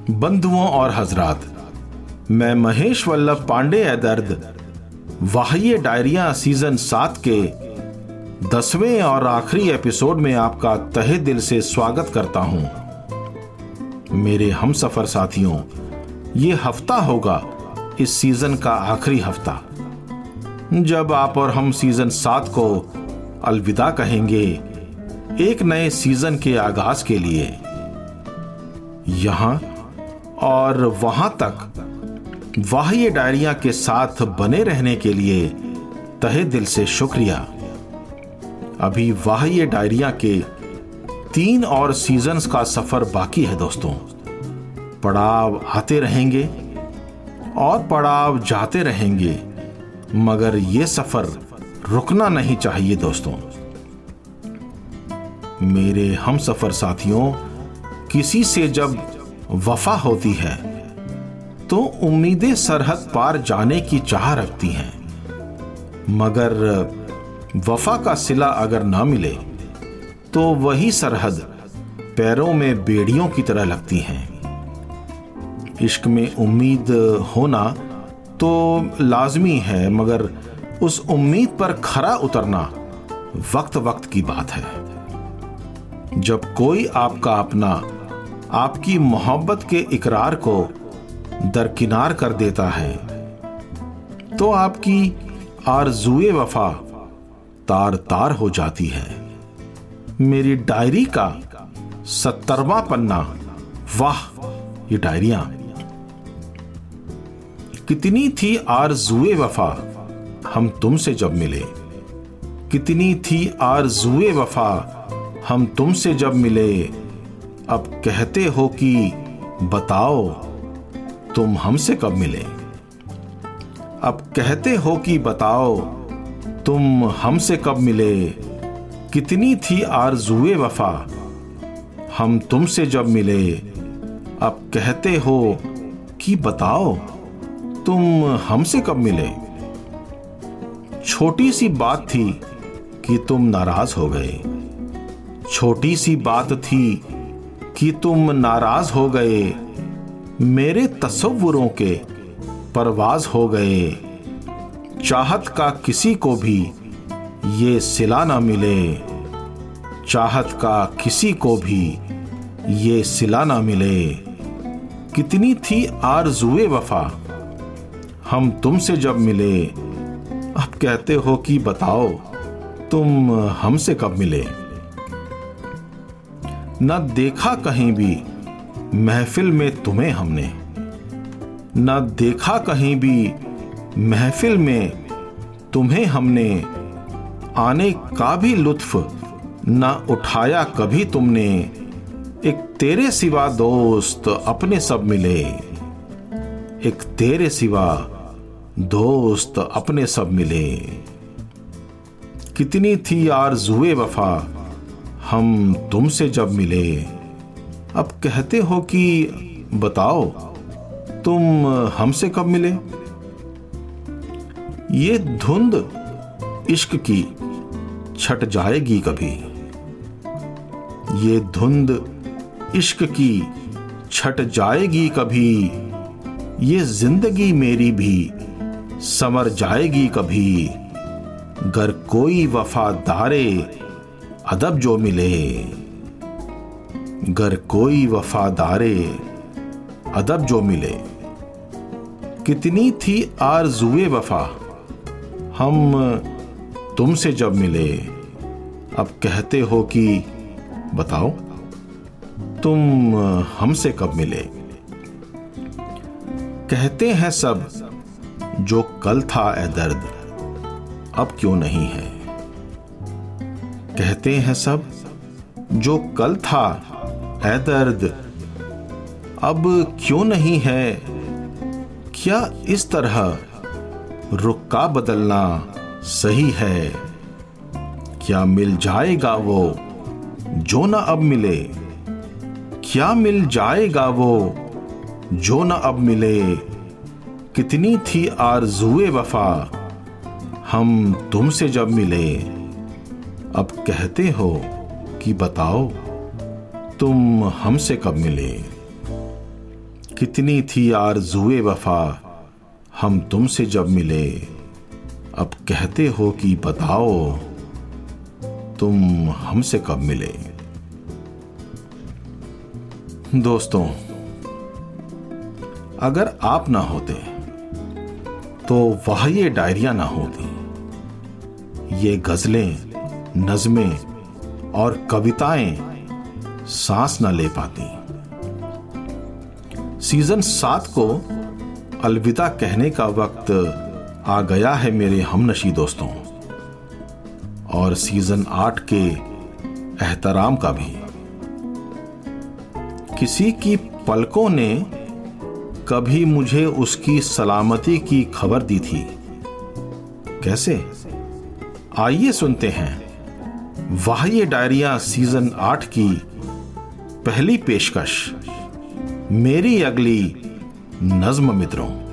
बंधुओं और हजरात। मैं महेश वल्लभ पांडे है दर्द वाह्य डायरिया सीज़न सात के दसवें और आखिरी एपिसोड में आपका तहे दिल से स्वागत करता हूँ। मेरे हम सफ़र साथियों, ये हफ़्ता होगा इस सीज़न का आखिरी हफ़्ता। जब आप और हम सीज़न सात को अलविदा कहेंगे, एक नए सीज़न के आगाज़ के लिए। यहाँ और वहाँ तक वाह्य डायरिया के साथ बने रहने के लिए तहे दिल से शुक्रिया। अभी वाह्य डायरिया के तीन और सीजन्स का सफ़र बाकी है दोस्तों। पड़ाव आते रहेंगे और पड़ाव जाते रहेंगे, मगर ये सफ़र रुकना नहीं चाहिए दोस्तों। मेरे हम सफ़र साथियों, किसी से जब वफा होती है। तो उम्मीदें सरहद पार जाने की चाह रखती हैं। मगर वफा का सिला अगर ना मिले तो वही सरहद पैरों में बेड़ियों की तरह लगती हैं। इश्क में उम्मीद होना तो लाजमी है, मगर उस उम्मीद पर खरा उतरना वक्त वक्त की बात है। जब कोई आपका अपना आपकी मोहब्बत के इकरार को दरकिनार कर देता है। तो आपकी आरजुए वफा तार तार हो जाती है। मेरी डायरी का सत्तरवा पन्ना, वाह, ये डायरिया। कितनी थी आरजुए वफा हम तुमसे जब मिले? कितनी थी आरजुए वफा हम तुमसे जब मिले? अब कहते हो कि बताओ, तुम हमसे कब मिले? अब कहते हो कि बताओ, तुम हमसे कब मिले? कितनी थी आरजुए वफा? हम तुमसे जब मिले। अब कहते हो कि बताओ, तुम हमसे कब मिले? छोटी सी बात थी कि तुम नाराज़ हो गए। छोटी सी बात थी कि तुम नाराज़ हो गए। मेरे तस्वुरों के परवाज हो गए। चाहत का किसी को भी ये सिला ना मिले। चाहत का किसी को भी ये सिला ना मिले। कितनी थी आरजुए वफा हम तुमसे जब मिले। अब कहते हो कि बताओ, तुम हमसे कब मिले? न देखा कहीं भी महफिल में तुम्हें हमने। न देखा कहीं भी महफिल में तुम्हें हमने। आने का भी लुत्फ न उठाया कभी तुमने। एक तेरे सिवा दोस्त अपने सब मिले। एक तेरे सिवा दोस्त अपने सब मिले। कितनी थी आरजुए वफा हम तुमसे जब मिले, अब कहते हो कि बताओ, तुम हमसे कब मिले? ये धुंध इश्क की छट जाएगी कभी। ये धुंध इश्क की छट जाएगी कभी। ये ज़िंदगी मेरी भी समर जाएगी कभी। गर कोई वफादारे अदब जो मिले गर कोई वफादारे अदब जो मिले। कितनी थी आरजुए वफा, हम तुमसे जब मिले। अब कहते हो कि, बताओ, तुम हमसे कब मिले? कहते हैं सब, जो कल था ए दर्द, अब क्यों नहीं है? कहते हैं सब, जो कल था ए दर्द। अब क्यों नहीं है? क्या इस तरह रुक्का बदलना सही है? क्या मिल जाएगा वो जो ना अब मिले? क्या मिल जाएगा वो जो ना अब मिले? कितनी थी आरजुए वफा, हम तुमसे जब मिले। अब कहते हो कि बताओ, तुम हमसे कब मिले? कितनी थी आरजुए वफा हम तुमसे जब मिले? अब कहते हो कि बताओ, तुम हमसे कब मिले? दोस्तों, अगर आप ना होते तो वह ये डायरिया ना होती। ये गजलें नज़में और कविताएँ सांस न ले पाती। सीज़न सात को अलविदा कहने का वक्त आ गया है मेरे हमनशी दोस्तों। और सीज़न आठ के एहतराम का भी। किसी की पलकों ने कभी मुझे उसकी सलामती की खबर दी थी। कैसे? आइए सुनते हैं। वाह ये डायरिया सीज़न आठ की पहली पेशकश। मेरी अगली नज्म मित्रों।